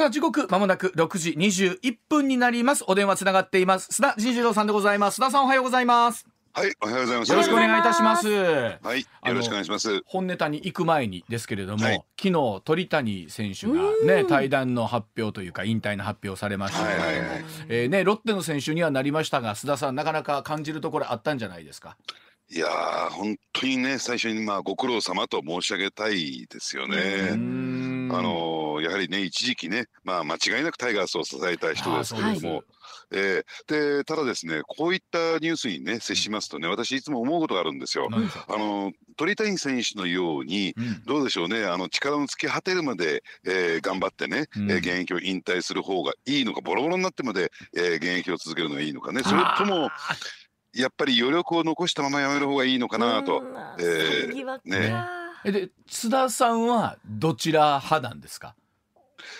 さあ時刻まもなく6時21分になります。お電話つながっています。須田慎次郎さんでございます。須田さんおはようございます。はい、おはようございます。よろしくお願いいたします。はい、よろしくお願いします。本ネタに行く前にですけれども、はい。昨日鳥谷選手がね対談の発表というか引退の発表をされました。けれども、はいはいはい。えーねロッテの選手にはなりましたが須田さんなかなか感じるところあったんじゃないですか？いやー、本当にね、最初にまあご苦労様と申し上げたいですよね。ん。あのーやはりね、一時期ね、まあ間違いなくタイガースを支えた人ですけれども、えーで、ただですね、こういったニュースにね、接しますとね、私いつも思うことがあるんですよ。あのー鳥谷選手のように、うん。どうでしょうね、あの力の尽き果てるまで、えー頑張ってね、うん。えー現役を引退する方がいいのか、ボロボロになってまで、えー現役を続けるのがいいのかね、それとも、やっぱり余力を残したままやめる方がいいのかなと。えーね。で須田さんはどちら派なんですか？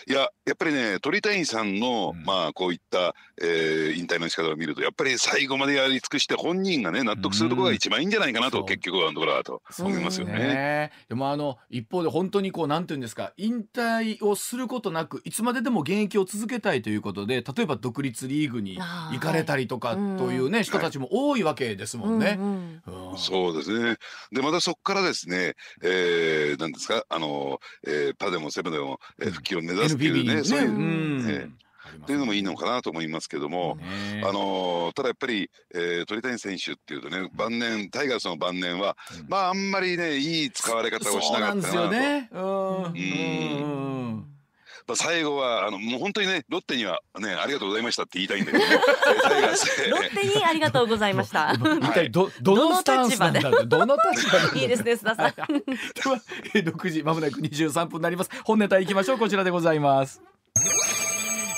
いや、やっぱりね、鳥谷さんの、うん。まあ、こういった、えー引退の仕方を見ると、やっぱり最後までやり尽くして、本人がね、納得するところが一番いいんじゃないかなと、う。ん結局はのところだと思いますよね。ね。でもあの一方で本当にこうなんていうんですか引退をすることなくいつまででも現役を続けたいということで例えば独立リーグに行かれたりとかはい。というね、人たちも多いわけですもんね。そうですね。で、またそこからですね、えー、なんですか、あの、えーパでもセブでも、えー復帰を目指すっていう NPB ね、にそういう、うん。えーありますっていうのもいいのかなと思いますけども、ねあのーただやっぱり、えー鳥谷選手っていうとね、晩年、タイガースの晩年は、うん。まあ、あんまりね、いい使われ方をしななかったなと。んですよね。うん最後はあのもう本当にねロッテにはねありがとうございましたって言いたいんだけど、ロッテにありがとうございました。一体どどのスタンスなんだってどの立場なんだ いいですね、須田さん。ではえー6時まもなく23分になります。本ネタいきましょうこちらでございます。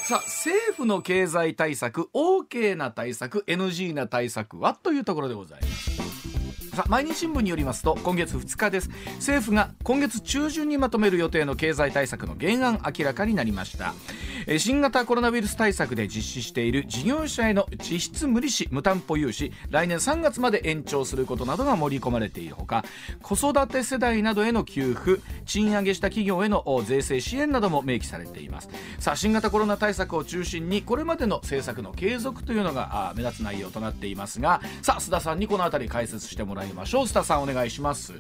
さあ政府の経済対策 OK な対策 NG な対策は？というところでございますさ毎日新聞によりますと今月2日です。政府が今月中旬にまとめる予定の経済対策の原案明らかになりました。新型コロナウイルス対策で実施している事業者への実質無利子無担保融資。来年3月まで延長することなどが盛り込まれているほか子育て世代などへの給付賃上げした企業への税制支援なども明記されています。さあ新型コロナ対策を中心にこれまでの政策の継続というのが目立つ内容となっていますがさあ須田さんにこのあたり解説してもらいましょう。須田さんお願いします。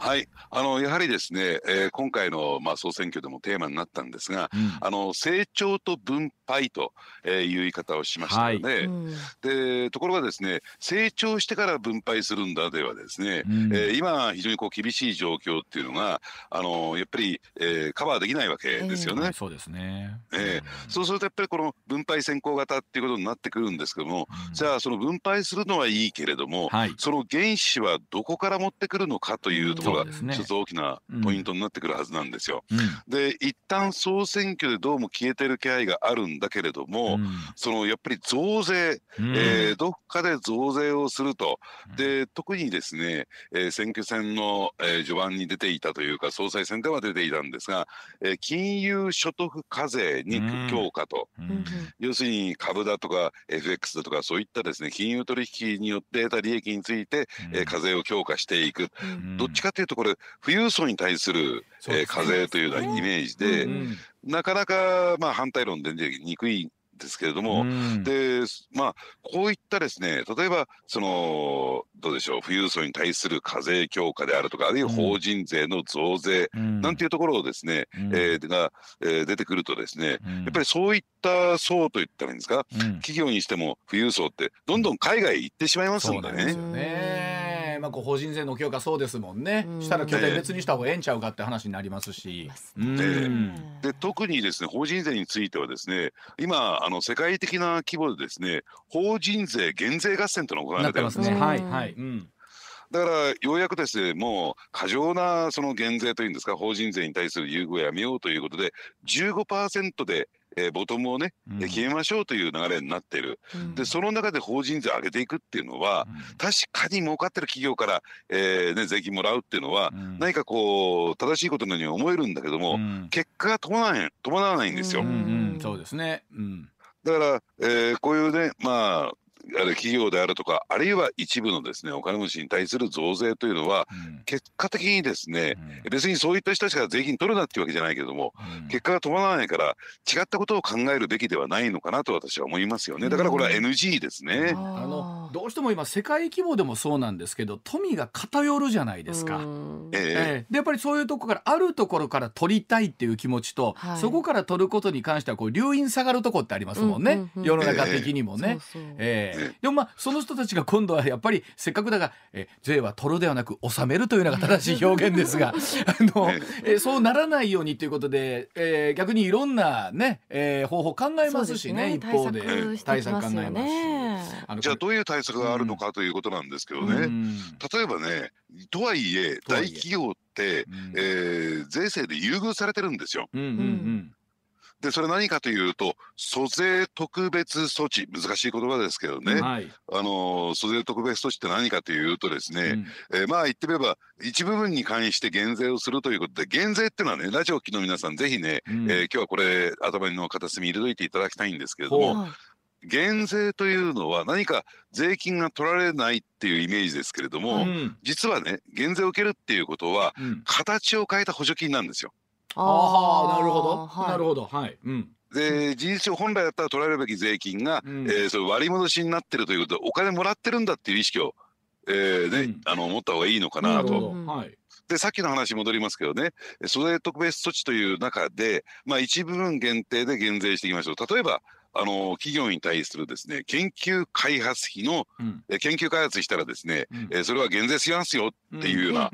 はい。あのやはりですね、えー今回の、まあ、総選挙でもテーマになったんですが、あの成長と分配とえーいう言い方をしましたよね。うん。でところがですね成長してから分配するんだではですね、うん。えー今非常にこう厳しい状況っていうのがあのやっぱり、えーカバーできないわけですよね。はいそうですね、ええそうするとやっぱりこの分配先行型っていうことになってくるんですけども、うん。じゃあその分配するのはいいけれども、はい。その原資はどこから持ってくるのかというところがそうですね。一つ大きなポイントになってくるはずなんですよ。うん。で一旦総選挙でどうも消えてる気配があるんだけれども、うん。そのやっぱり増税、うん。えーどっかで増税をすると、うん。で特にですね、えー選挙戦の、えー序盤に出ていたというか、総裁選では出ていたんですが、えー金融所得課税にうん。強化と、要するに株だとか FX だとか、そういったですね金融取引によって得た利益について、えー課税を強化していく、うん。どっちかというと、これ、富裕層に対する、えー課税というようなイメージで、うんなかなか、まあ、反対論で出にくいんですけれども、うん。で、まあ、こういったですね、例えば、その、どうでしょう、富裕層に対する課税強化であるとか、あるいは法人税の増税、うん。なんていうところをですね、うん。えーが、えー出てくるとですね、うん。やっぱりそういった層といったらいいんですか、うん企業にしても富裕層って、どんどん海外行ってしまいますんでねそうなんです。よね。まあ、こう法人税の強化そうですもんね。うんしたら拠点別にした方がええんちゃうかって話になりますし。うえん。で特にですね法人税についてはですね今あの世界的な規模でですね法人税減税合戦というのが行わなれててますね。うんはいはい。うん。だからようやくですねもう過剰なその減税というんですか法人税に対する優遇をやめようということで15%で、えーボトムをね、うん。えー決めましょうという流れになっている。うん。でその中で法人税を上げていくっていうのは確かに儲かってる企業から、えーね、税金もらうっていうのはうん。何かこう正しいことのように思えるんだけども、うん。結果が伴わない伴わないんですよ。うんうん。そうですね。うん。だから、えーこういうね、まあ、ある企業であるとかあるいは一部のですねお金持ちに対する増税というのはうん。結果的にですねうん。別にそういった人たちが税金取るなっていうわけじゃないけれどもうん。結果が伴わないから違ったことを考えるべきではないのかなと私は思いますよね。だからこれは NG ですね。あのどうしても今世界規模でもそうなんですけど富が偏るじゃないですか。うん。ええ。ええ。でやっぱりそういうとこからあるところから取りたいっていう気持ちと、はい。そこから取ることに関してはこう流飲下がるとこってありますもんね、うんうんうん世の中的にもね。ええええ。でもまあその人たちが今度はやっぱりせっかくだが、え税は取るではなく納めるというのが正しい表現ですが あの、えそうならないようにということで、えー逆にいろんなね、えー方法考えますしねそう一方で。対策していきますよね。あのじゃあどういう対策があるのかということなんですけどうね、ん。例えばねとはいえ大企業って、うん。えー税制で優遇されてるんですよ。でそれ何かというと租税特別措置。難しい言葉ですけどね、うんはい、あの租税特別措置って何かというとですね、うん。えーまあ言ってみれば一部分に関して減税をするということで減税っていうのはねラジオを聴きの皆さんぜひね、うん。えー今日はこれ頭の片隅に入れといていただきたいんですけれども減税というのは何か税金が取られないっていうイメージですけれども、うん。実はね減税を受けるっていうことはうん。形を変えた補助金なんですよ。ああなるほど、はい。なるほど。はい、うん。で事実上本来だったら取られるべき税金が、うん。えーそれ割り戻しになってるということでお金もらってるんだっていう意識を、えーねうん。あの持った方がいいのかなと。なるほど、うんはい。でさっきの話に戻りますけどね租税特別措置という中で、まあ、一部分限定で減税していきましょう。例えばあの企業に対するですね研究開発費のうん。え研究開発したらですね、うん。えーそれは減税しますよっていうような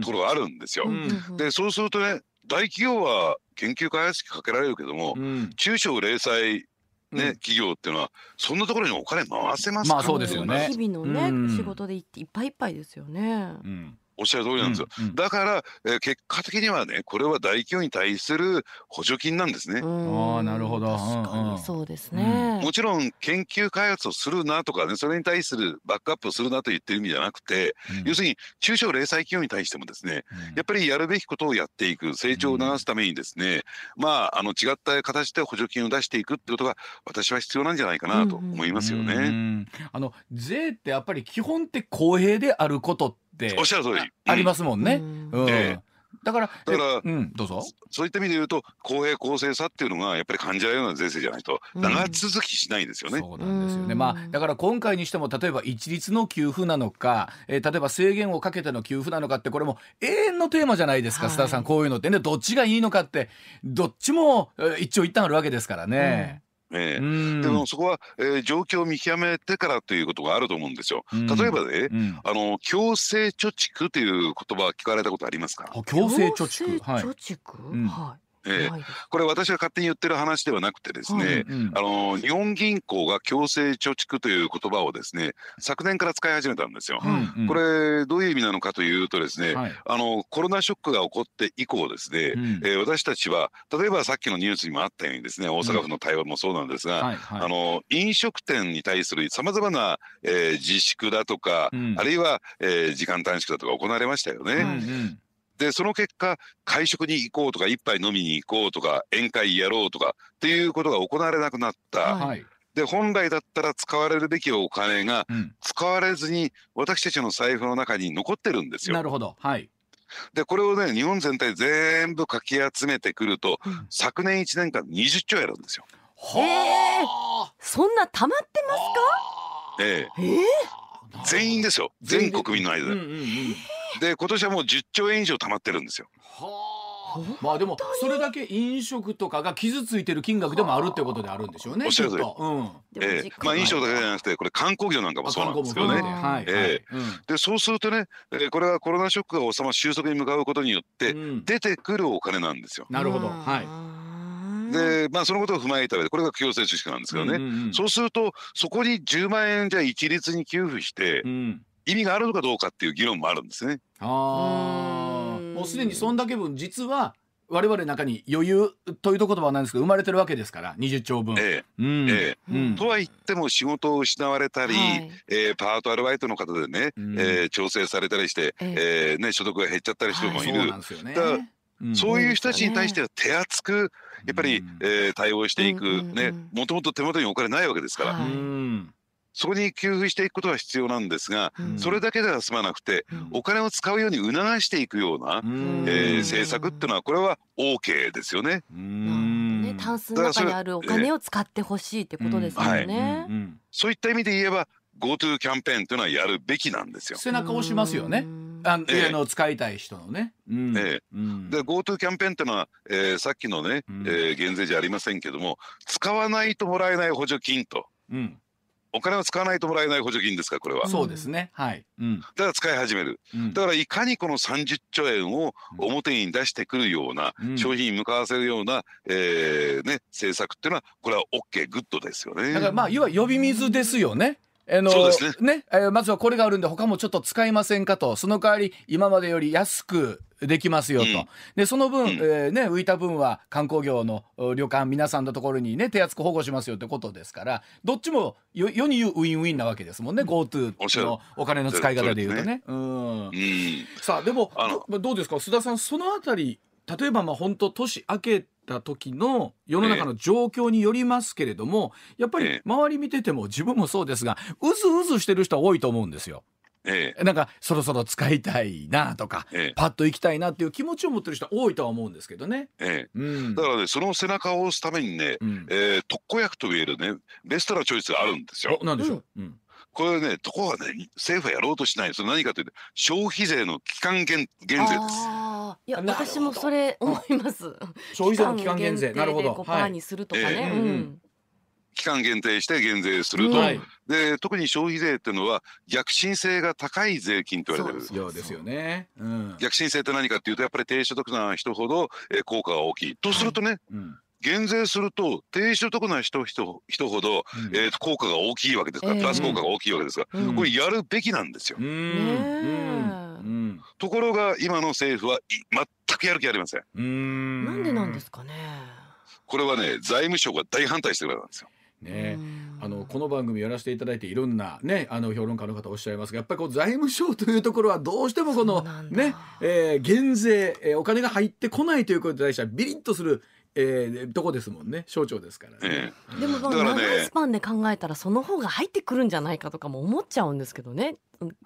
ところがあるんですよ。うん。でそうするとね大企業は研究開発費かけられるけども、うん。中小零細ね、うん。企業っていうのはそんなところにお金回せますか、まあそうですよね。日々のね、うん。仕事でいっぱいいっぱいですよね。うんおっしゃる通りなんですよ。うんだから、えー結果的にはねこれは大企業に対する補助金なんですね。うん。あーなるほど。確かうんうん。にそうですね。もちろん研究開発をするなとかねそれに対するバックアップをするなと言ってる意味じゃなくて、うん。要するに中小零細企業に対してもですねやっぱりやるべきことをやっていく成長を促すためにですね、まああの違った形で補助金を出していくってことが私は必要なんじゃないかなと思いますよね。うんあの税ってやっぱり基本って公平であることっておっしゃる通り、ありすますもんね。うんうんええだからだからえうんどうぞ。そういった意味で言うと公平公正さっていうのがやっぱり感じられるような税制じゃないとうん長続きしないですよね。そうなんですよね。うんまあだから今回にしても例えば一律の給付なのか、えー例えば制限をかけての給付なのかってこれも永遠のテーマじゃないですか、はいスターさんこういうのってねどっちがいいのかってどっちもえー一長一短あるわけですからね。ええうん。でもそこは、えー状況を見極めてからということがあると思うんですよ。うん。例えばね、うん。あの強制貯蓄という言葉は聞かれたことありますか、あ強制貯蓄。強制貯蓄、うん。はい。ええないです。これ私が勝手に言ってる話ではなくてですね、はい。うんあの日本銀行が強制貯蓄という言葉をですね昨年から使い始めたんですよ。うんうん。これどういう意味なのかというとですね、はい。あのコロナショックが起こって以降ですね、うん。えー私たちは例えばさっきのニュースにもあったようにですね大阪府の対応もそうなんですが、はいはい。あの飲食店に対するさまざまな、えー自粛だとか、うん。あるいは、えー時間短縮だとか行われましたよね。うんうんでその結果会食に行こうとか一杯飲みに行こうとか宴会やろうとかっていうことが行われなくなった。はいはい。で本来だったら使われるべきお金がうん使われずに私たちの財布の中に残ってるんですよ。なるほど。はい。でこれをね日本全体全部かき集めてくるとうん昨年1年間20兆円あるんですよ。はそんな溜まってますあええか。ええ全員ですよ全国民の間で。うんうんうんで今年はもう10兆円以上貯まってるんですよ。はあ。まあでもそれだけ飲食とかが傷ついてる金額でもあるってことであるんでしょうね。おっしゃる通りきっとうん。ええでも実家まあ飲食だけじゃなくてこれ観光業なんかもそうなんですけどねあ観。光も含めてはい。えでそうするとね、えーこれはコロナショックが収ま収束に向かうことによってはいうん出てくるお金なんですよ。なるほど。うんはい。でまあそのことを踏まえた上でこれが強制貯蓄なんですけどね。うんうんうんそうするとそこに10万円じゃ一律に給付してうん。意味があるのかどうかっていう議論もあるんですね。あもうすでにそんだけ分実は我々の中に余裕という言葉はなんですけど生まれてるわけですから20兆分。えうん。ええ。うん。とは言っても仕事を失われたり、はい。えーパートアルバイトの方でね、うん。えー調整されたりして、ええ。ーね、所得が減っちゃったりしてる人もいる、そうなんですよね。だから。うん。そういう人たちに対しては手厚くやっぱり、うんえー対応していく、ねもともと手元にお金ないわけですから、はいうん。そこに給付していくことは必要なんですが、うん。それだけでは済まなくてうん。お金を使うように促していくような、うん。え政策っていうのはこれは OK ですよね。うん。ね、タンスの中にあるお金を使ってほしいってことですよね。そうい。った意味で言えば GoTo キャンペーンというのはやるべきなんですよ。背中を押しますよね。うん。あの、ええあの使いたい人のね。うん。ええうん。で GoTo キャンペーンっていうのは、えーさっきのね、うん。えー減税じゃありませんけども使わないともらえない補助金と。うんお金を使わないともらえない補助金ですかこれは？だそうですね。はい。うんから使い始める。うんだからいかにこの30兆円を表に出してくるような、うん商品に向かわせるような、えーね、政策っていうのはこれは OK グッドですよね。だからまあ要は呼び水ですよね。あのね。えーまずはこれがあるんで他もちょっと使いませんかと。その代わり今までより安くできますよと、うん。でその分、うん。えーね、浮いた分は観光業のお旅館皆さんのところにね手厚く保護しますよってことですからどっちもよ世に言うウィンウィンなわけですもんね GoTo おっしゃる。のお金の使い方でいうとね。うん。うん。さあでもどうですか？須田さんそのあたり例えばまあ本当年明けた時の世の中の状況によりますけれども、やっぱりええ。周り見てても自分もそうですがうずうずしてる人は多いと思うんですよ。えなんかそろそろ使いたいなとかええ。パッと行きたいなっていう気持ちを持ってる人は多いとは思うんですけどね。ええ。うん。えだからねその背中を押すためにね、うん。えー特効薬といえるねベストなチョイスがあるんですよ。お。なんでしょう？うん。これねとこはね政府はやろうとしない。それ何かというと消費税の期間減減税です。いやなるほど。私もそれ思います。消費税の期間減税なるほど。五パはい。ーにするとかね。ええ。うん。うん期間限定して減税すると、はい。で特に消費税っていうのは逆進性が高い税金と言われてる。そうようですよね。うん。逆進性って何かっていうとやっぱり低所得な人ほど、えー効果が大きい。とするとね、うん。減税すると低所得な人人人ほど、うん。えー効果が大きいわけですから、ええ。プラス効果が大きいわけですから、うん。これやるべきなんですよ。うん。ねところが今の政府はい全くやる気ありません。うんうんなんでなんですかね。これはね財務省が大反対してるからなんですよ。ねうんあのこの番組やらせていただいていろんなねあの評論家の方おっしゃいますがやっぱりこう財務省というところはどうしてもこそのね、えー減税、えーお金が入ってこないということに対してはビリッとする、えーとこですもんね。省庁ですからね。えでもまあだからね。長いスパンで考えたらその方が入ってくるんじゃないかとかも思っちゃうんですけどね。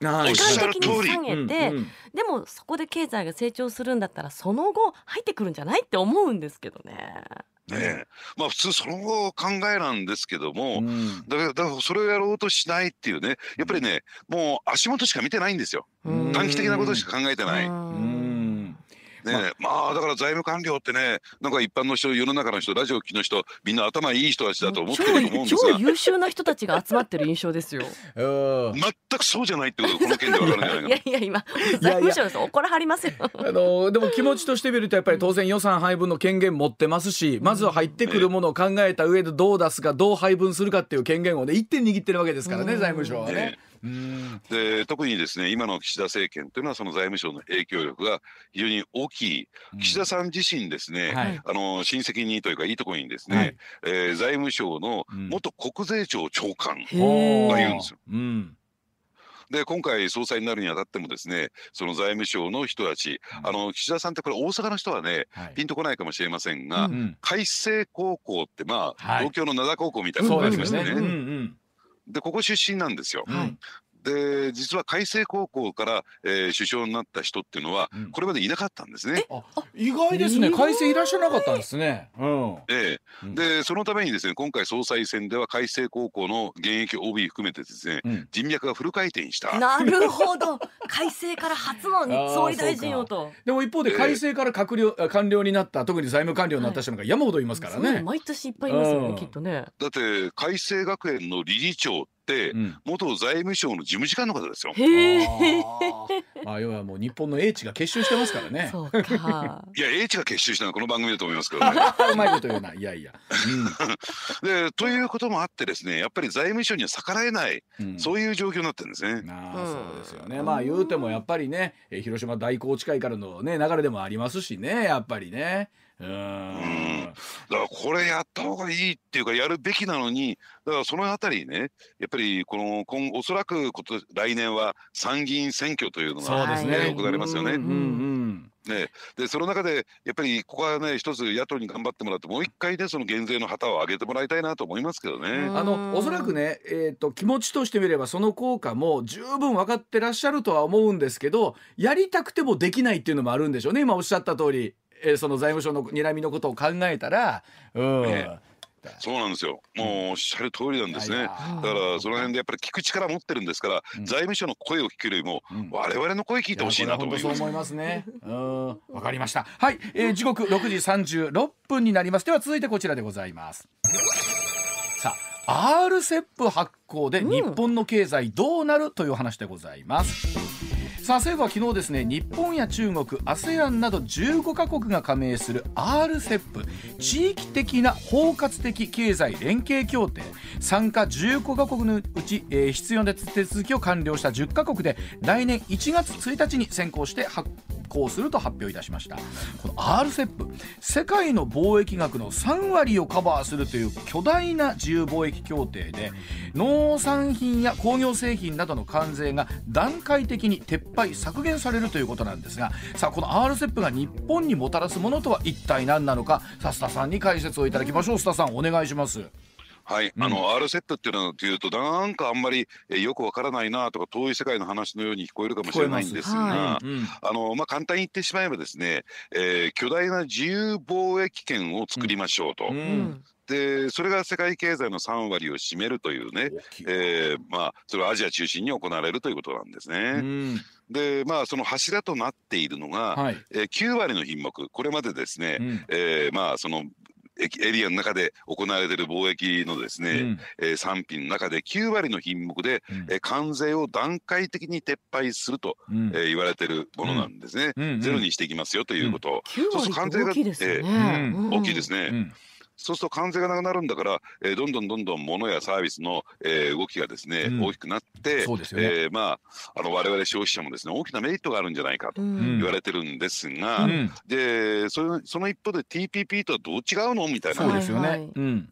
はい。おっしゃる通り。時間的に下げて、うんうんでもそこで経済が成長するんだったらその後入ってくるんじゃないって思うんですけどね。えねえ。まあ普通その考えなんですけども、うん。だからだからそれをやろうとしないっていうね。やっぱりねもう足元しか見てないんですよ。うん。短期的なことしか考えてない。ねえ。まあ。だから財務官僚ってねなんか一般の人世の中の人ラジオ聞きの人みんな頭いい人たちだと思ってると思うんですが。超超優秀な人たちが集まってる印象ですよ。うん。全くそうじゃないってことがこの件でわかるんじゃないか いなやいや今財務省です。怒らはりますよ。あのでも気持ちとしてみるとやっぱり当然予算配分の権限持ってますしまずは入ってくるものを考えた上でどう出すかどう配分するかっていう権限をね一点握ってるわけですからねうん。財務省はね。ね。うん。で特にですね今の岸田政権というのはその財務省の影響力が非常に大きい。岸田さん自身ですね、はい。あの親戚にというかいいところにですね、はい。えー財務省のうん。元国税庁長官へが言うんーですよ。うん。で今回総裁になるにあたってもですねその財務省の人たち、うん。あの岸田さんってこれ大阪の人はねはい。ピンとこないかもしれませんが、うん。うん。海星高校ってまあ、はい。東京の灘高校みたいなのがあ。りましてね、うんうんでここ出身なんですよ。はいで実は海星高校から、えー首相になった人っていうのは、うんこれまでいなかったんですね。あ意外ですね改正いらっしゃらなかったんですね。うんええうんでそのためにですね今回総裁選では海星高校の現役 OB 含めてですねうん人脈がフル回転した。なるほど 改正から初の総理大臣をと。でも一方でええ改正から閣僚あ官僚になった特に財務官僚になった人なんか山ほどいますからね。そうい毎年いっぱいいますようんねきっとね。だって海星学園の理事長元財務省の事務次官の方ですよ。まあ要はもう日本の英知が結集してますからね。いや英知が結集したのはこの番組だと思いますけどね。うまいこと言うな。いやいや。でということもあってですねやっぱり財務省には逆らえない、うんうんそういう状況になってるんですね。あそうですよね。まあ言うてもやっぱりね、えー広島大高地会からのね流れでもありますしね、やっぱりね。ううん。だからこれやった方がいいっていうかやるべきなのにだからそのあたりねやっぱりこの今おそらくこと来年は参議院選挙というのが行われますよね。ううんうんね、でその中でやっぱりここはね一つ野党に頑張ってもらってもう一回ねその減税の旗を上げてもらいたいなと思いますけどね。うん。あのおそらくね、えー、と気持ちとしてみればその効果も十分分かってらっしゃるとは思うんですけどやりたくてもできないっていうのもあるんでしょうね今おっしゃった通り、えーその財務省の睨みのことを考えたら。うんえそうなんですよもうおっしゃる通りなんですね。だからその辺でやっぱり聞く力持ってるんですから、うん財務省の声を聞くよりもうん我々の声聞いてほしいなと思います。そう思いますね。うん、わかりました。はい、えー、時刻6時36分になります。では続いてこちらでございます。さあ、RCEP 発行で日本の経済どうなるという話でございます。さあ政府は昨日ですね日本や中国 ASEAN など15カ国が加盟する RCEP 地域的な包括的経済連携協定参加15カ国のうち、えー必要な手続きを完了した10カ国で来年1月1日に先行して発行すると発表いたしましたこの RCEP 世界の貿易額の3割をカバーするという巨大な自由貿易協定で農産品や工業製品などの関税が段階的に撤廃削減されるということなんですがさあこの RCEP が日本にもたらすものとは一体何なのかさあ須田さんに解説をいただきましょう須田さんお願いします。はい、うん。あの RCEP っていうのはというとなんかあんまりえーよくわからないなとか遠い世界の話のように聞こえるかもしれないんですが、うん。あのまあ簡単に言ってしまえばですね、えー巨大な自由貿易圏を作りましょうと、うん。うん。でそれが世界経済の3割を占めるというね、えーまあそれはアジア中心に行われるということなんですうね。ん。でまあその柱となっているのが、はい。えー9割の品目。これまでですね、うん。えーまあそのエエリアの中で行われている貿易のですね、うん。えー産品の中で9割の品目で、うん。えー関税を段階的に撤廃すると、うん。えー言われているものなんですね、うん。うん。ゼロにしていきますよということ、9割って大きいですよね。うんうん。大きいですね、うんそうすると関税がなくなるんだから、えーどんどんどんどん物やサービスの、えー動きがですね、うん。大きくなって、そうですよね。えーまああの我々消費者もですね大きなメリットがあるんじゃないかとうん。言われてるんですが、うん。でそのその一方で TPP とはどう違うの？みたいな。そうですよね。はいはい。うん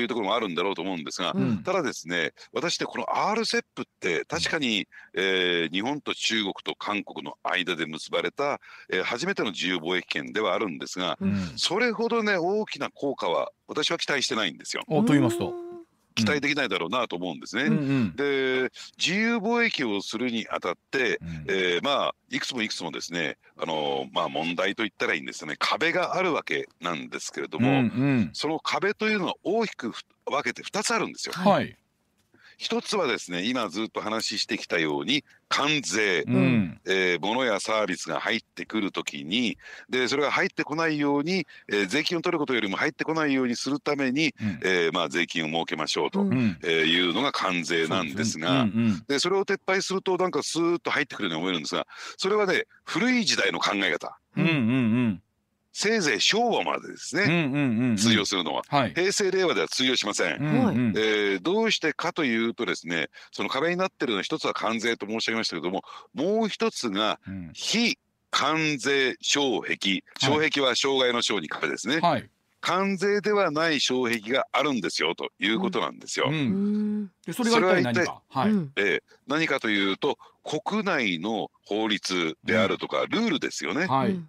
というところもあるんだろうと思うんですが、うんただですね私ねこの RCEP って確かに、えー日本と中国と韓国の間で結ばれた、えー初めての自由貿易圏ではあるんですがうんそれほどね大きな効果は私は期待してないんですよ。おと言いますと。期待できないだろうなと思うんですね。うんうんで自由貿易をするにあたって、うんえーまあいくつもいくつもですねあのまあ問題と言ったらいいんですよね壁があるわけなんですけれども、うんうんその壁というのは大きくふ分けて2つあるんですよ。はい。一つはですね今ずっと話してきたように関税、うん。えー物やサービスが入ってくるときにでそれが入ってこないように、えー税金を取ることよりも入ってこないようにするために、うん。えーまあ、税金を設けましょうと、えーいうのが関税なんですが。うんうん。でそれを撤廃するとなんかスーッと入ってくるように思えるんですがそれはね古い時代の考え方。うんうんうんせいぜい昭和までですうんうね、んうん通用するのははい。平成令和では通用しません。うんうんえーどうしてかというとですねその壁になってるのは一つは関税と申し上げましたけどももう一つがうん非関税障壁障壁は障害の障に壁ですね、はい。関税ではない障壁があるんですよということなんですよ。ううんんでそれが一体何か？はい。うんえー何かというと国内の法律であるとか、ルールですよね。はい。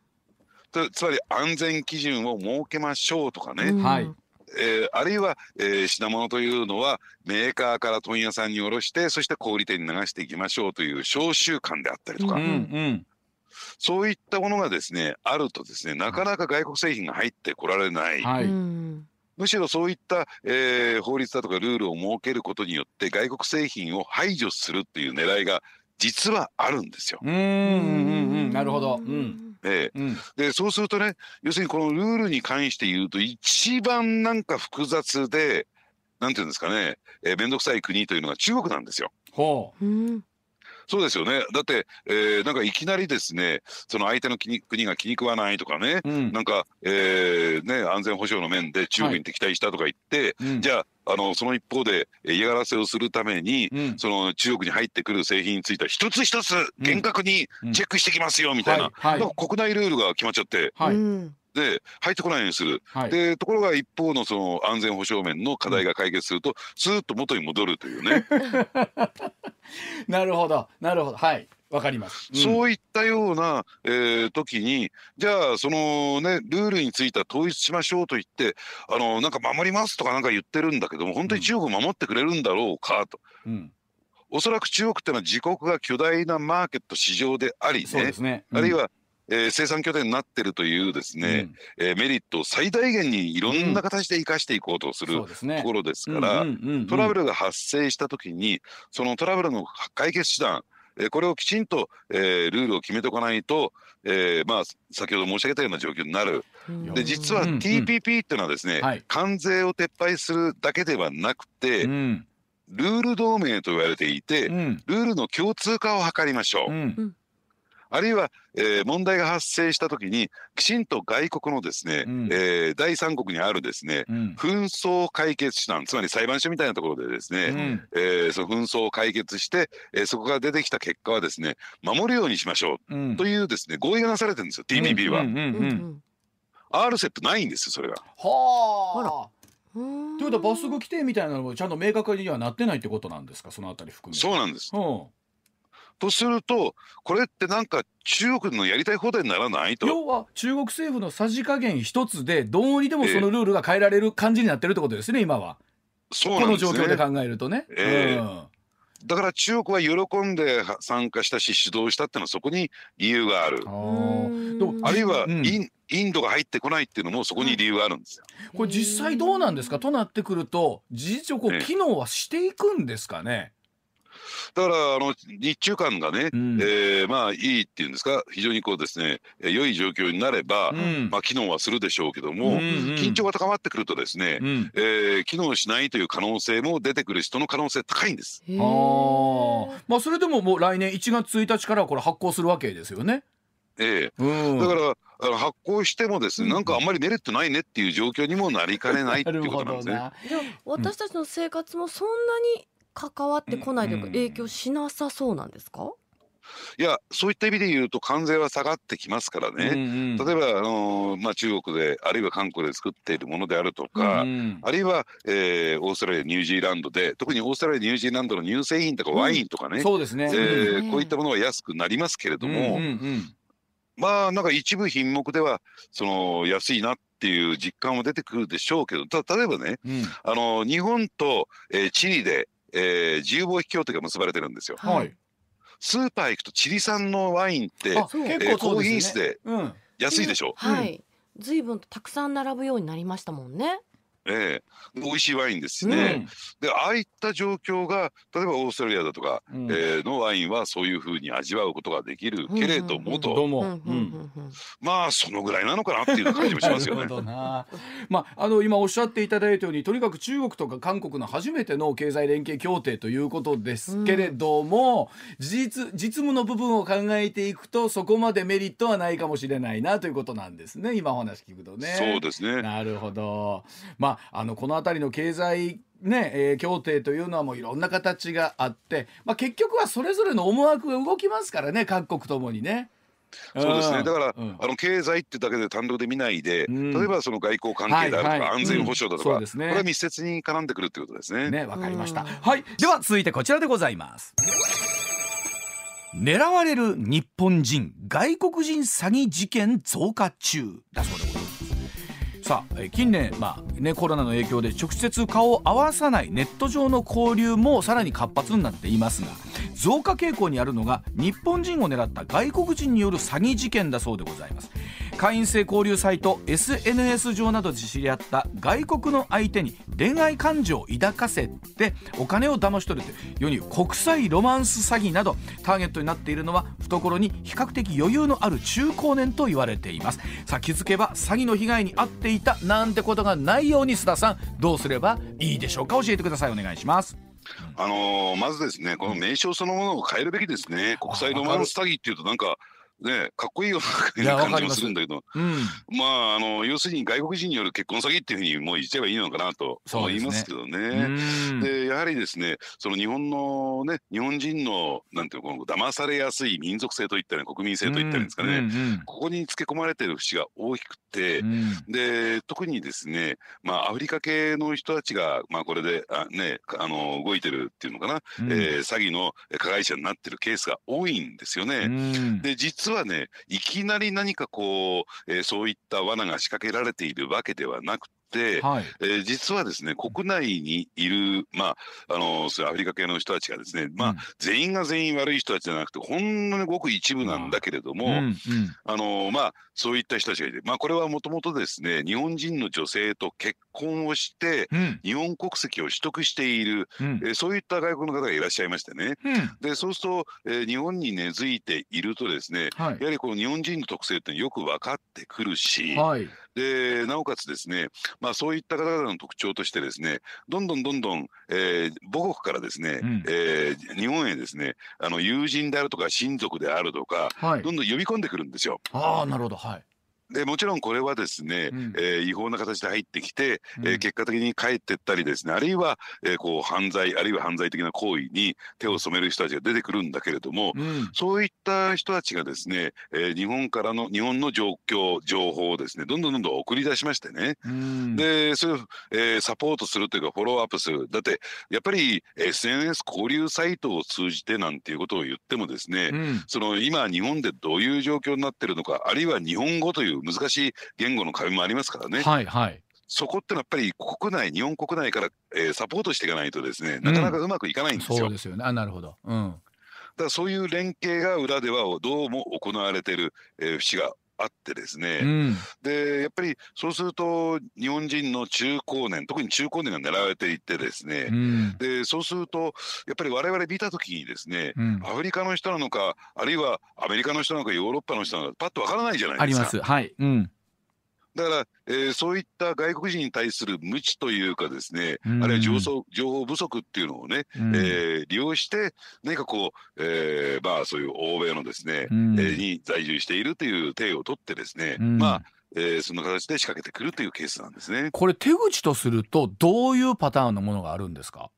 つつまり安全基準を設けましょうとかね、うん。はい。えーあるいは、えー品物というのはメーカーから問屋さんに卸してそして小売店に流していきましょうという商習慣であったりとか、うんうん。そういったものがですねあるとですねなかなか外国製品が入ってこられない、はい。うん。むしろそういった、えー法律だとかルールを設けることによって外国製品を排除するっていう狙いが実はあるんですよ。うんうんうんうん。なるほど。うんえーうん。でそうするとね要するにこのルールに関して言うと一番なんか複雑でなんていうんですかね面倒、くさい国というのが中国なんですよ。ほう。ん。そうですよね。だって、えーなんかいきなりですねその相手の国国が気に食わないとかね、う。うん。なんか、えーね、安全保障の面で中国に敵対したとか言って、うん。じゃああのその一方でえ嫌がらせをするために、うん。その中国に入ってくる製品については一つ一つ厳格にチェックしてきますよみたいな、はいはい。国内ルールが決まっちゃって。はい。うん。で入ってこないようにする、はい。でところが一方のその安全保障面の課題が解決すると、スーッと元に戻るというね、なるほどなるほど。はいわかります、うん。そういったような、えー時にじゃあそのねルールについては統一しましょうと言ってあのなんか守りますとかなんか言ってるんだけども本当に中国を守ってくれるんだろうかと。うん。おそらく中国っていうのは自国が巨大なマーケット市場でありねそうですね。あるいは、えー生産拠点になってるというですね、えーメリットを最大限にいろんな形で生かしていこうとすうんるそうところですから、うんうんうんうん。トラブルが発生した時にそのトラブルの解決手段えーこれをきちんと、えールールを決めておかないと、えーまあ、先ほど申し上げたような状況になる。うん。で実はうん。うん TPP っていうのはですね、はい。関税を撤廃するだけではなくて、うん。ルール同盟と言われていて、うん。ルールの共通化を図りましょう。うんあるいは、えー問題が発生した時にきちんと外国のですね、うん。えー第三国にあるですねうん。紛争解決手段つまり裁判所みたいなところでですね、うん。えーその紛争を解決して、えーそこから出てきた結果はですね守るようにしましょううん。というですね合意がなされてるんですよ TPP は、RCEP ないんですよそれが。はあ。うんということは罰則規定みたいなのもちゃんと明確にはなってないってことなんですかそのあたり含めて。そうなんです。うんとするとこれってなんか中国のやりたい放題にならないと？要は中国政府のさじ加減一つでどうにでもそのルールが変えられる感じになってるってことですね今は。そうこのなんですね。状況で考えるとね。ええ。うん。だから中国は喜んでは参加したし主導したってのはそこに理由がある。ああるいはうん。イン,、インドが入ってこないっていうのもそこに理由があるんですよ。これ実際どうなんですか？となってくると事実上こうええ。機能はしていくんですかね？だからあの日中間がね、うん。えーまあいいっていうんですか？非常にこうですねえー良い状況になれば、うん。まあ機能はするでしょうけども、うんうん緊張が高まってくるとですね、うん。えー機能しないという可能性も出てくる人の可能性高いんです。へあまあそれでももう来年1月1日からこれ発行するわけですよね。えうん、ーだから発行してもですね、うん。なんかあんまりメリットないねっていう状況にもなりかねないっていうことなんですね。な。でも私たちの生活もそんなに関わってこないというかうん。影響しなさそうなんですか？いやそういった意味で言うと関税は下がってきますからね。ね例えば、あのーまあ、中国であるいは韓国で作っているものであるとか、うんあるいは、えーオーストラリアニュージーランドで特にオーストラリアニュージーランドの乳製品とかワインとかね、そうですね。えそうですねーこういったものは安くなりますけれども、うんうんうん。まあなんか一部品目ではその安いなっていう実感も出てくるでしょうけどた例えばねうん。あの日本と、えーチリで、えー自由貿易協定が結ばれてるんですよ。はい。スーパー行くとチリ産のワインってえー。高品質でうん。安いでしょ。はい。ずいぶんとたくさん並ぶようになりましたもんね。ええ美味しいワインですしうね。んでああいった状況が例えばオーストラリアだとか、うんえーのワインはそういうふうに味わうことができるけれどもと、どうも。うんうんうんうんまあそのぐらいなのかなっていう感じもしますよねなる。ほどな。まああの今おっしゃっていただいたようにとにかく中国とか韓国の初めての経済連携協定ということですけれども、事実実務の部分を考えていくとそこまでメリットはないかもしれないなということなんですね。今お話聞くとね。そうですね。なるほど。まああのこの辺りの経済ね、えー協定というのはもういろんな形があって、まあ結局はそれぞれの思惑が動きますからね、各国ともにね。そうですね。だから、うんあの経済ってだけで単独で見ないで、うん例えばその外交関係であるとか、はいはい安全保障だとか、うんねこれは密接に絡んでくるってことですね。ね、わかりました。うんはい、では続いてこちらでございます。狙われる日本人外国人詐欺事件増加中だそうです。さあ近年、まあね、コロナの影響で直接顔を合わさないネット上の交流もさらに活発になっていますが増加傾向にあるのが日本人を狙った外国人による詐欺事件だそうでございます。会員制交流サイト SNS 上などで知り合った外国の相手に恋愛感情を抱かせてお金を騙し取るという世に国際ロマンス詐欺などターゲットになっているのは懐に比較的余裕のある中高年と言われています。さあ気づけば詐欺の被害に遭っていたなんてことがないように須田さんどうすればいいでしょうか？教えてください。お願いします。あのーまずですね、この名称そのものを変えるべきですね。国際ロマンス詐欺っていうとなんかねかっこいいような感じもすするんだけど。うん。まああの要するに外国人による結婚詐欺っていうふうにもう言っちゃえばいいのかなと思いますけどね。うん。でやはりですねその日本のね日本人のなんていうの騙されやすい民族性といったり国民性といったりですかね、うんここにつけ込まれている節が大きくて、で特にですね、まあ、アフリカ系の人たちが、まあ、これであ、ね、あの動いてるっていうのかな、うん。えー詐欺の加害者になってるケースが多いんですよね。うん。で実はねいきなり何かこう、えーそういった罠が仕掛けられているわけではなくて、はい。えー実はですね国内にいる、まああのそうアフリカ系の人たちがですね、まあうん。全員が全員悪い人たちじゃなくてほんのにごく一部なんだけれども、うんうん。あのまあそういった人たちがいて、まあ、これはもともとですね日本人の女性と結婚をしてうん。日本国籍を取得している、うん。えーそういった外国の方がいらっしゃいましてね。うん。でそうすると、えー日本に根付いているとですねはい。やはりこの日本人の特性ってよく分かってくるし、はい。でなおかつですね、まあ、そういった方々の特徴としてですねどんどんどんどん、えー母国からですね、うん。えー日本へですねあの友人であるとか親族であるとかはい。どんどん呼び込んでくるんですよ。ああなるほど。はいでもちろんこれはですね、うん。えー違法な形で入ってきて、えーうん結果的に帰ってったりですねあるいは、えーこう犯罪あるいは犯罪的な行為に手を染める人たちが出てくるんだけれども、うん。そういった人たちがですね、えー日本からの日本の状況情報をですねどんどんどんどん送り出しましてね、うん。でそれを、えーサポートするというかフォローアップする。だってやっぱり SNS 交流サイトを通じてなんていうことを言ってもですね、うん。その今日本でどういう状況になってるのかあるいは日本語という難しい言語の壁もありますからね、はいはい。そこってのはやっぱり国内日本国内から、えーサポートしていかないとですねなかなかうまくいかないんですよ。そうですよね。あなるほど。うん。だからそういう連携が裏ではどうも行われてる、えー節があってですね、うん。でやっぱりそうすると日本人の中高年特に中高年が狙われていってですね、うん。でそうするとやっぱり我々見た時にですね、うん。アフリカの人なのかあるいはアメリカの人なのかヨーロッパの人なのかパッとわからないじゃないありですか。ます。はい。うんだから、えーそういった外国人に対する無知というかですね、うん。あるいは情報情報不足っていうのをね、うん。えー利用して何かこう、えーまあそういう欧米のですね、うん。えーに在住しているという体を取ってですね、うん。まあ、えーそんな形で仕掛けてくるというケースなんですね。これ手口とするとどういうパターンのものがあるんですか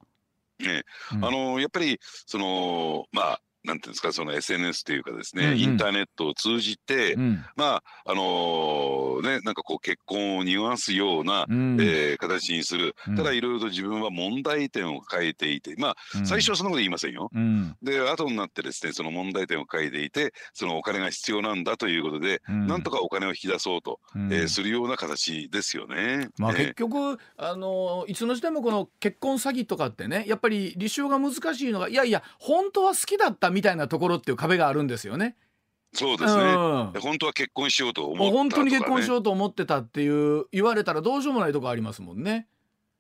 ねうんあのやっぱりそのまあなんていうんですかその SNS というかですね、うんうん。インターネットを通じて、うん。まああのねなんかこう結婚を匂わすような、うん。えー形にする、うん。ただいろいろと自分は問題点を変えていてまあうん。最初はそんなこと言いませんよ。うん。で後になってですねその問題点を変えていてそのお金が必要なんだということで、うん。なんとかお金を引き出そうと、うん。えーするような形ですよね。まあ、えー。結局あのいつの時代もこの結婚詐欺とかってねやっぱり立証が難しいのがいやいや本当は好きだったみたいなところっていう壁があるんですよね。そうですね、うん。本当は結婚しようと思ったもう本当に結婚しよようと思ってたっていう言われたらどうしようもないとこありますもんね。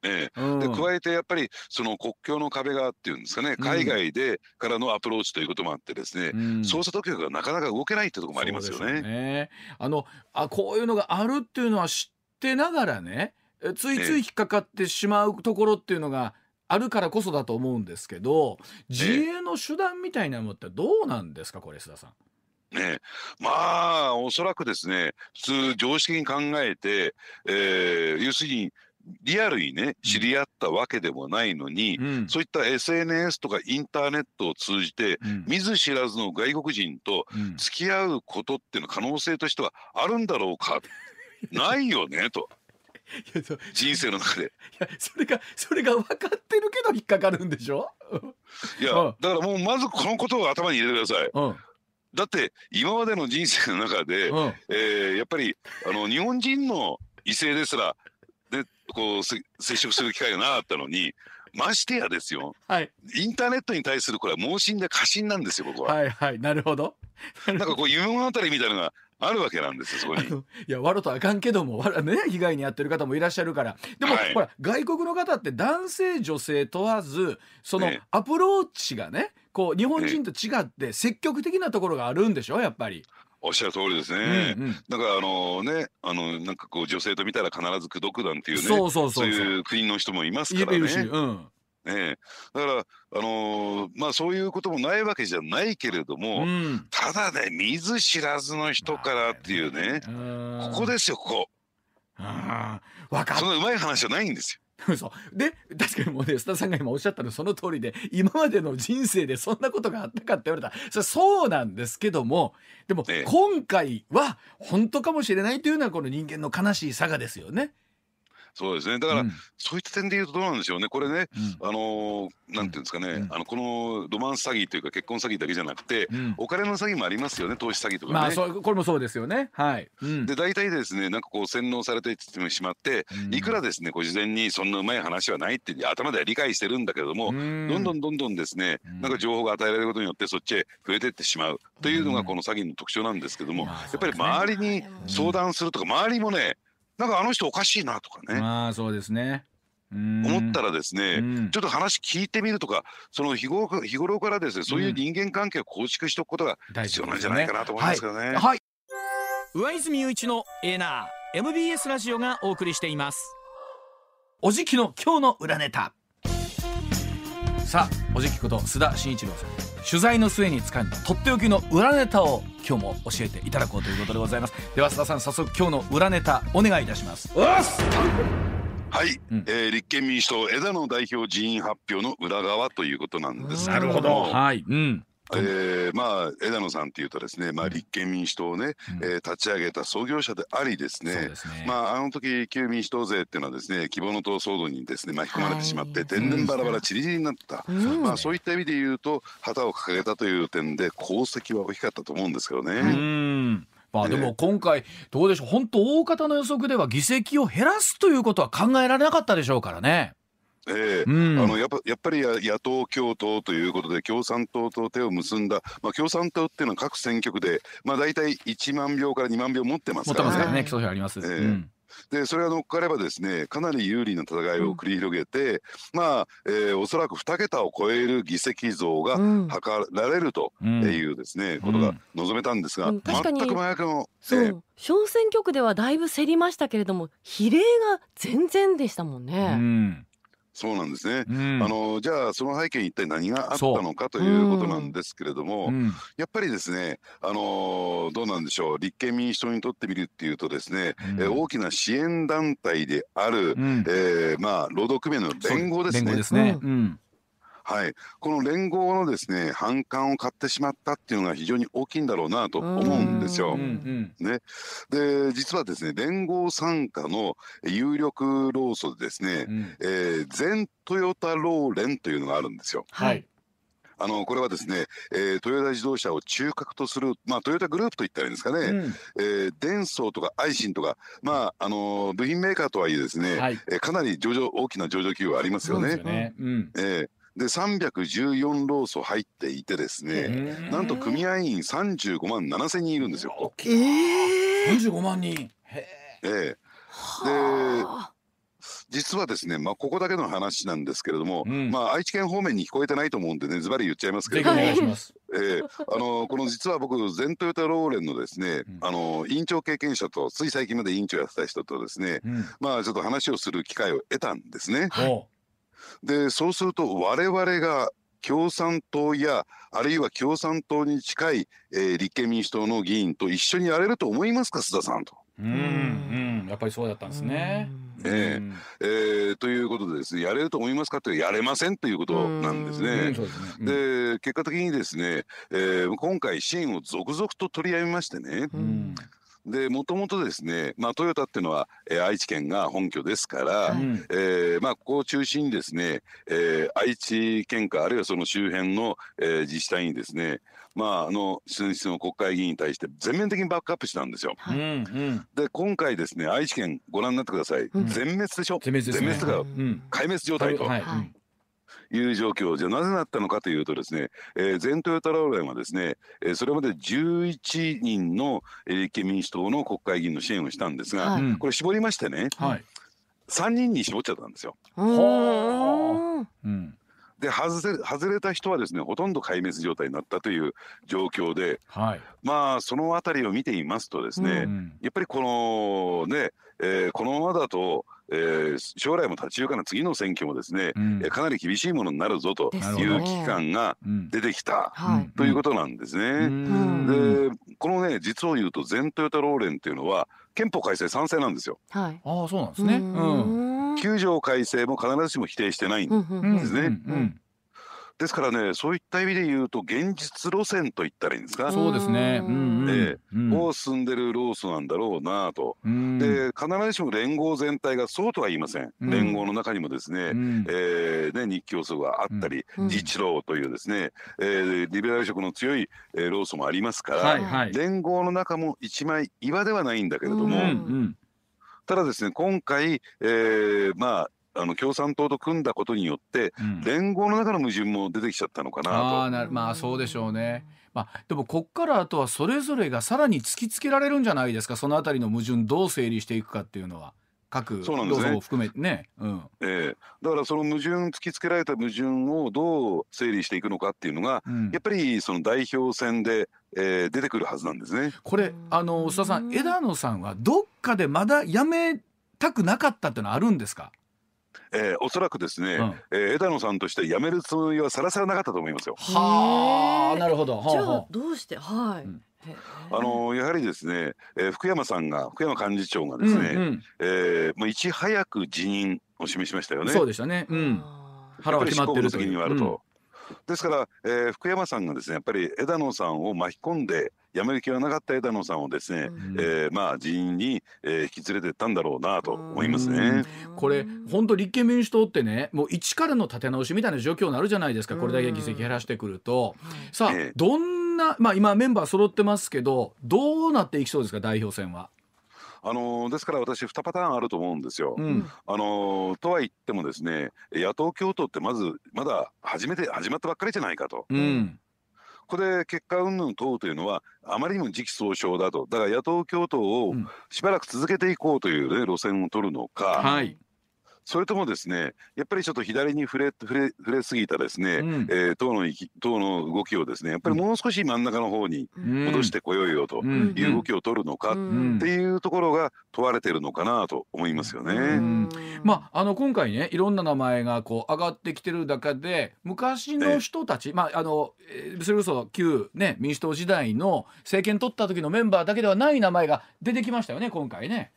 う、ええ。うん。で加えてやっぱりその国境の壁がっていうんですかね。海外でからのアプローチということもあってですね、うん。捜査当局がなかなか動けないってところもありますよそうでしょうね。ね。あのあこういうのがあるっていうのは知ってながらねえついつい引っかかってしまうところっていうのがあるからこそだと思うんですけど自衛の手段みたいなものってどうなんですかこれ須田さん？ねまあおそらくですね普通常識に考えて、えー要するにリアルにね知り合ったわけでもないのに、うん。そういった SNS とかインターネットを通じてうん。見ず知らずの外国人とうん。付き合うことっていうの可能性としてはあるんだろうか。ないよねと人生の中で。いやそれがそれが分かってるけど引っかかるんでしょ？いやうんだからもうまずこのことを頭に入れてください。うんだって今までの人生の中で、うんえーやっぱりあの日本人の異性ですらでこうせ接触する機会がなかったのにましてやですよはいインターネットに対するこれは盲信で過信なんですよ僕は。はいはいなるほど。なんかこう夢物語みたいなのがあるわけなんですよそこに。いやわろとあかんけどもわらね被害に遭ってる方もいらっしゃるからでも、はいほら外国の方って男性女性問わずそのええアプローチがねこう日本人と違って積極的なところがあるんでしょ？やっぱり。おっしゃる通りですうんね。うんだからあのねあのなんかこう女性と見たら必ず口説くなんていうねそうそうそうそういう国の人もいますからね。うんええ。だから、あのーまあそういうこともないわけじゃないけれども、うん。ただね見ず知らずの人からっていうね、ここですよここ。あかっそのうまい話じゃないんですよ。そうで確かにもうね須田さんが今おっしゃったのその通りで今までの人生でそんなことがあったかって言われた。らそれそうなんですけどもでもええ。今回は本当かもしれないというのはこの人間の悲しい差がですよね。そうですね。だから、うん。そういった点で言うとどうなんでしょうね。これねうん。あのーなんていうんですかね、うん。あのこのロマンス詐欺というか結婚詐欺だけじゃなくて、うん。お金の詐欺もありますよね。投資詐欺とかね。まあそうこれもそうですよね。はい。うん。で大体ですねなんかこう洗脳されてしまって、うん。いくらですねご事前にそんなうまい話はないって頭では理解してるんだけれども、うん。どんどんどんどんですね、うん。なんか情報が与えられることによってそっちへ増えてってしまう。というのがこの詐欺の特徴なんですけども、まあやっぱり周りに相談するとか周りもねなんかあの人おかしいなとかね、まあそうですね。うん。思ったらですね、うん。ちょっと話聞いてみるとかその日頃か日頃からですねそういう人間関係を構築しておくことが大必要なんじゃないかなと思いますけどね。はい。はい。上泉雄一のエナー MBS ラジオがお送りしています。おじきの今日の裏ネタ。さあおじきこと須田慎一郎さん取材の末に掴んだとっておきの裏ネタを今日も教えていただこうということでございます。では須田さん早速今日の裏ネタお願いいたします。はい、うん。えー立憲民主党枝野代表辞任発表の裏側ということなんですけれども、はい。うんえーまあ枝野さんっていうとですね、まあ立憲民主党をね、うん。えー立ち上げた創業者でありですね。ですね。まああの時旧民主党勢っていうのはですね希望の党騒動にですね巻き込まれてしまって、はい天然バラバラチリチリになった、うん。まあそういった意味で言うと旗を掲げたという点で功績は大きかったと思うんですけどね。うん。まあでも今回どうでしょう。本当大方の予測では議席を減らすということは考えられなかったでしょうからね。ええ。うん。あのやっぱやっぱりや野党共闘ということで共産党と手を結んだ、まあ、共産党っていうのは各選挙区で、まあ、大体1万票から2万票持ってます持っからね。てますからね、あります。ええ。うん。でそれが乗っかればですねかなり有利な戦いを繰り広げて、まあ、えーおそらく2桁を超える議席増がうん。図られるとうん。いうですね、ことが望めたんですが、うん。確かに全く真逆の、えそう小選挙区ではだいぶ競りましたけれども比例が全然でしたもんうね。んそうなんですね。うん。あのじゃあその背景に一体何があったのかということなんですけれども、うん。やっぱりですね、あのーどうなんでしょう。立憲民主党にとってみるっていうとですね、うん。えー大きな支援団体である、うん。えーまあ、労働組合の連合ですね。連合ですね。うんはい、この連合のですね反感を買ってしまったっていうのが非常に大きいんだろうなと思うんですようんう。んで実はですね連合傘下の有力労組でですね、うんえー全トヨタ労連というのがあるんですよ。はい。あのこれはですね、えートヨタ自動車を中核とする、まあ、トヨタグループといったらいいんですかね、うんえーデンソーとかアイシンとか、まああのー部品メーカーとはいえですね、はい。えーかなり上場大きな上場企業ありますよねそうです。よね。うんえーで314労組入っていてですね、なんと組合員35万7千人いるんですよ。ええ三十五万人。へえーはあ実はですね、まあ、ここだけの話なんですけれども、うんまあ、愛知県方面に聞こえてないと思うんでねズバリ言っちゃいますけれども、願いします。えーあのこの実は僕全トヨタローレンのですね、うんあの委員長経験者とつい最近まで委員長やってた人とですねうん。まあちょっと話をする機会を得たんですね。おでそうすると我々が共産党やあるいは共産党に近い、えー立憲民主党の議員と一緒にやれると思いますか須田さんと。うんうん。やっぱりそうだったんですね。うん。え。えーということでですねやれると思いますかってやれませんということなんですうねですね。うん。で結果的にですね、えー今回支援を続々と取り上げましてねでもともとですね、まあ、トヨタっていうのは、えー愛知県が本拠ですから、うん。えーまあ、ここを中心にですね、えー愛知県下あるいはその周辺の、えー自治体にですね、まあ、あの選出の国会議員に対して全面的にバックアップしたんですよ。うんうん。で今回ですね愛知県ご覧になってください、うん。全滅でしょ？全滅ね。全滅とかうん。壊滅状態と。はい。はいいう状況じゃあなぜなったのかというとですね、えー、全トヨタローレンはですね、えーそれまで11人のえー立憲民主党の国会議員の支援をしたんですが、はいうんこれ絞りましてねはい。3人に絞っちゃったんですよ。うんうん。で外せ外れた人はですねほとんど壊滅状態になったという状況ではい。まあそのあたりを見ていますとですね、うんやっぱりこのね、えーこのままだと、えー将来も立ち行かない次の選挙もですね、うんえーかなり厳しいものになるぞという危機感がうん出てきたはい。ということなんですね。うんでこのね実を言うと全トヨタローレンっていうのは憲法改正賛成なんですよ。はい。ああそうなんですね。うん。ん9条改正も必ずしも否定してないんですね。うんですからねそういった意味で言うと現実路線と言ったらいいんですか、そうですね。うんう進んでるロースなんだろうなと。うん。で必ずしも連合全体がそうとは言いません。うん。連合の中にもですね、うん。えーね、日教組があったり、うん。自治労というですね、えーリベラル色の強い、えー労組もありますから、はいはい。連合の中も一枚岩ではないんだけれども、ただですね今回、えーまああの共産党と組んだことによってうん。連合の中の矛盾も出てきちゃったのかあなあなるまあそうでしょうね。まあでもこっからあとはそれぞれがさらに突きつけられるんじゃないですか？そのあたりの矛盾どう整理していくかっていうのは。各そうなんですね。含めてね。うん。と、え。ーだからその矛盾突きつけられた矛盾をどう整理していくのかっていうのがうん。やっぱりその代表選で、えー出てくるはずなんですね。これうんあの須田さん枝野さんはどっかでまだやめたくなかったっていうのはあるんですか？えーおそらくですね、うんえー枝野さんとして辞めるつもりはさらさらなかったと思いますよ。はあなるほど。じゃあどうして？はい。うんあのやはりですね、えー福山さんが福山幹事長がうですね、うんうんえーもういち早く辞任を示しましたよね。そうでしたね。うん。腹は決まってるというやっぱり執行部の責任はあると。ですから、えー福山さんがですねやっぱり枝野さんを巻き込んで辞める気はなかった枝野さんをですね、うんえーまあ辞任に、えー引き連れてったんだろうなと思いますね。これ本当立憲民主党ってねもう一からの立て直しみたいな状況になるじゃないですかこれだけ議席減らしてくると。さあええどんなまあ今メンバー揃ってますけどどうなっていきそうですか代表選は。あのーですから私2パターンあると思うんですよ。うんあのーとは言ってもですね野党共闘ってまずまだ初めて始まったばっかりじゃないかと。うんここで結果云々問うというのはあまりにも時期尚早だとだから野党共闘をうんしばらく続けていこうという、ね、路線を取るのか、はい。それともですねやっぱりちょっと左に触れ触れ触れすぎたですね、うん。えー党の党の動きをですねやっぱりもう少し真ん中の方に戻してこようよとうん。いう動きを取るのかっん。ていうところが問われてるのかなと思いますよね。ん。まあ、あの今回ねいろんな名前がこう上がってきてる中で昔の人たち、まああのえーそれこそ旧、ね、民主党時代の政権取った時のメンバーだけではない名前が出てきましたよね今回ね。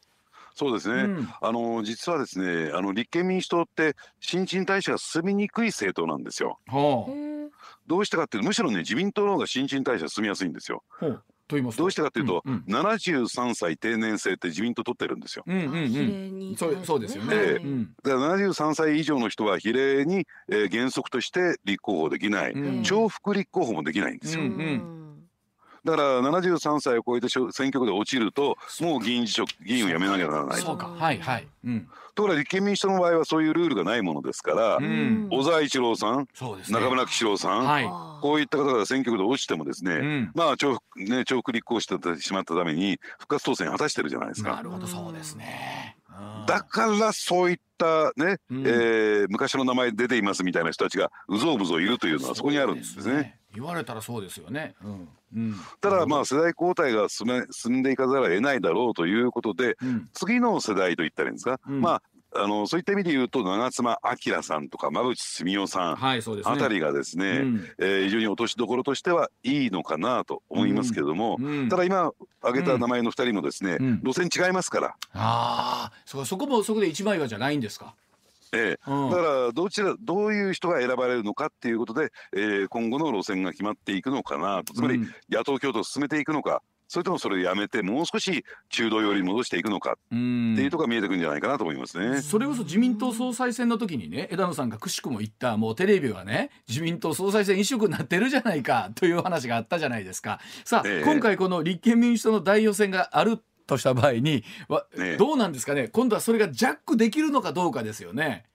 そうですね、うん。あの実はですねあの立憲民主党って新陳代謝が進みにくい政党なんですよ。ほうどうしてかっていうとむしろね自民党の方が新陳代謝進みやすいんですよ。ほう。と言いますと。どうしてかっていうと、うん73歳定年制って自民党取ってるんですよ。うんうんうん。そうそうですよね。ええうん。だから73歳以上の人は比例に、えー原則として立候補できない、うん。重複立候補もできないんですよ。うんだから73歳を超えて選挙区で落ちるともう議員辞職議員を辞めなきゃならないとそうかはいはい。うんところが立憲民主党の場合はそういうルールがないものですから、うん小沢一郎さんそうですね。中村喜四郎さん、はい。こういった方が選挙区で落ちてもですね、うんまあ重複ね重複立候補してしまったために復活当選果たしてるじゃないですか。なるほどそうですね。うんだからそういったね、うんえー昔の名前出ていますみたいな人たちがうぞうむぞういるというのはそこにあるんですね。。言われたらそうですよね。うん。うん。ただまあ世代交代が進め進んでいかざるを得ないだろうということでうん。次の世代といったらいいんですか、うん。まああのそういった意味で言うと長妻昭さんとか馬淵澄夫さんはいそうですね。あたりがですね、うん。えー非常に落としどころとしてはいいのかなと思いますけれども、うん。ただ今挙げた名前の2人もですね、うん。路線違いますから、ああ、そこもそこで一枚岩じゃないんですか？ええ。うん。だからどちらどういう人が選ばれるのかっていうことで、えー今後の路線が決まっていくのかなと。つまりうん。野党共闘を進めていくのかそれともそれをやめてもう少し中道寄りに戻していくのかうん。っていうところが見えてくるんじゃないかなと思いますね。それこそ自民党総裁選の時にね枝野さんがくしくも言ったもうテレビはね自民党総裁選一色になってるじゃないかという話があったじゃないですか。さあ、ええ。今回この立憲民主党の代表選があるとした場合にわ、ええどうなんですかね？今度はそれがジャックできるのかどうかですよね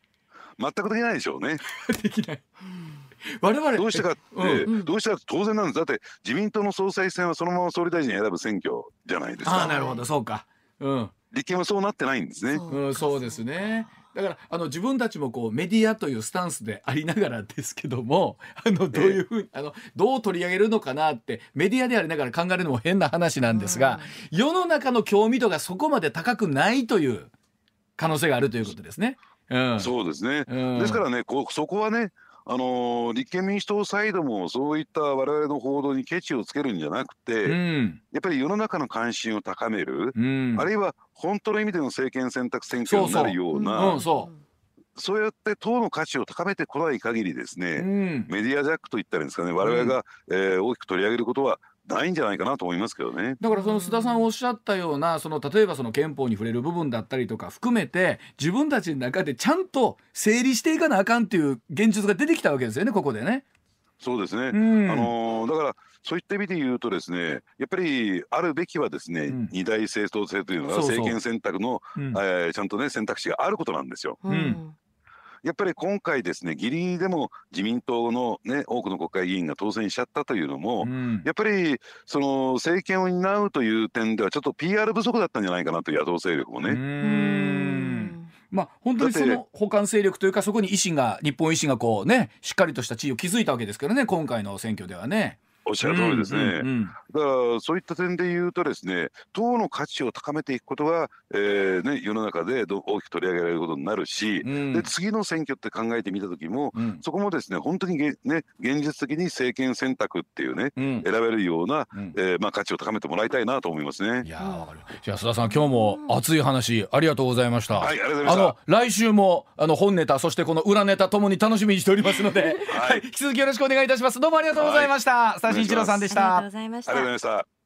全くできないでしょうね。できない我々どうしてかって、うんどうしてか当然なんです。だって自民党の総裁選はそのまま総理大臣選ぶ選挙じゃないですか。ああなるほどそうかうん立憲はそうなってないんですね。うん、そうですね。だからあの自分たちもこうメディアというスタンスでありながらですけどもあのどういうふうに、あのどう取り上げるのかなってメディアでありながら考えるのも変な話なんですが、世の中の興味度がそこまで高くないという可能性があるということですね。うん、そうですね。うんですからね、こうそこはね、あのー立憲民主党サイドもそういった我々の報道にケチをつけるんじゃなくて、うん。やっぱり世の中の関心を高める、うん、あるいは本当の意味での政権選択選挙になるような、うんそそうやって党の価値を高めてこない限りですう、ね、うん、メディアジャックといったらいいんですかね、我々が、えー大きく取り上げることはないんじゃないかなと思いますけどね。だからその須田さんおっしゃったようなその例えばその憲法に触れる部分だったりとか含めて自分たちの中でちゃんと整理していかなあかんっていう現実が出てきたわけですよねここでね。そうですね。うんあのーだからそういった意味で言うとですねやっぱりあるべきはですね、うん二大政党制というのがそうそう政権選択のうんえーちゃんとね選択肢があることなんですよ。うんうんやっぱり今回ですねギリギリでも自民党のね多くの国会議員が当選しちゃったというのも、うんやっぱりその政権を担うという点ではちょっと PR 不足だったんじゃないかなという野党勢力もうね。んまあ本当にそだの補完勢力というかそこに維新が日本維新がこうねしっかりとした地位を築いたわけですからね今回の選挙ではね。おっしゃる通りですね。うんうんだからそういった点で言うとですね党の価値を高めていくことが、えーね、世の中でど大きく取り上げられることになるし、うん。で次の選挙って考えてみた時も、うん。そこもですね本当にげ、ね、現実的に政権選択っていうねうん。選べるような、うん。えーまあ、価値を高めてもらいたいなと思いますね。い。やーわかるじゃあ須田さん今日も熱い話ありがとうございました。はいありがとうございました。あの来週もあの本ネタそしてこの裏ネタともに楽しみにしておりますので、ははい。い、引き続きよろしくお願いいたします。どうもありがとうございました。スタ慎一郎さんで。したありがとうございました。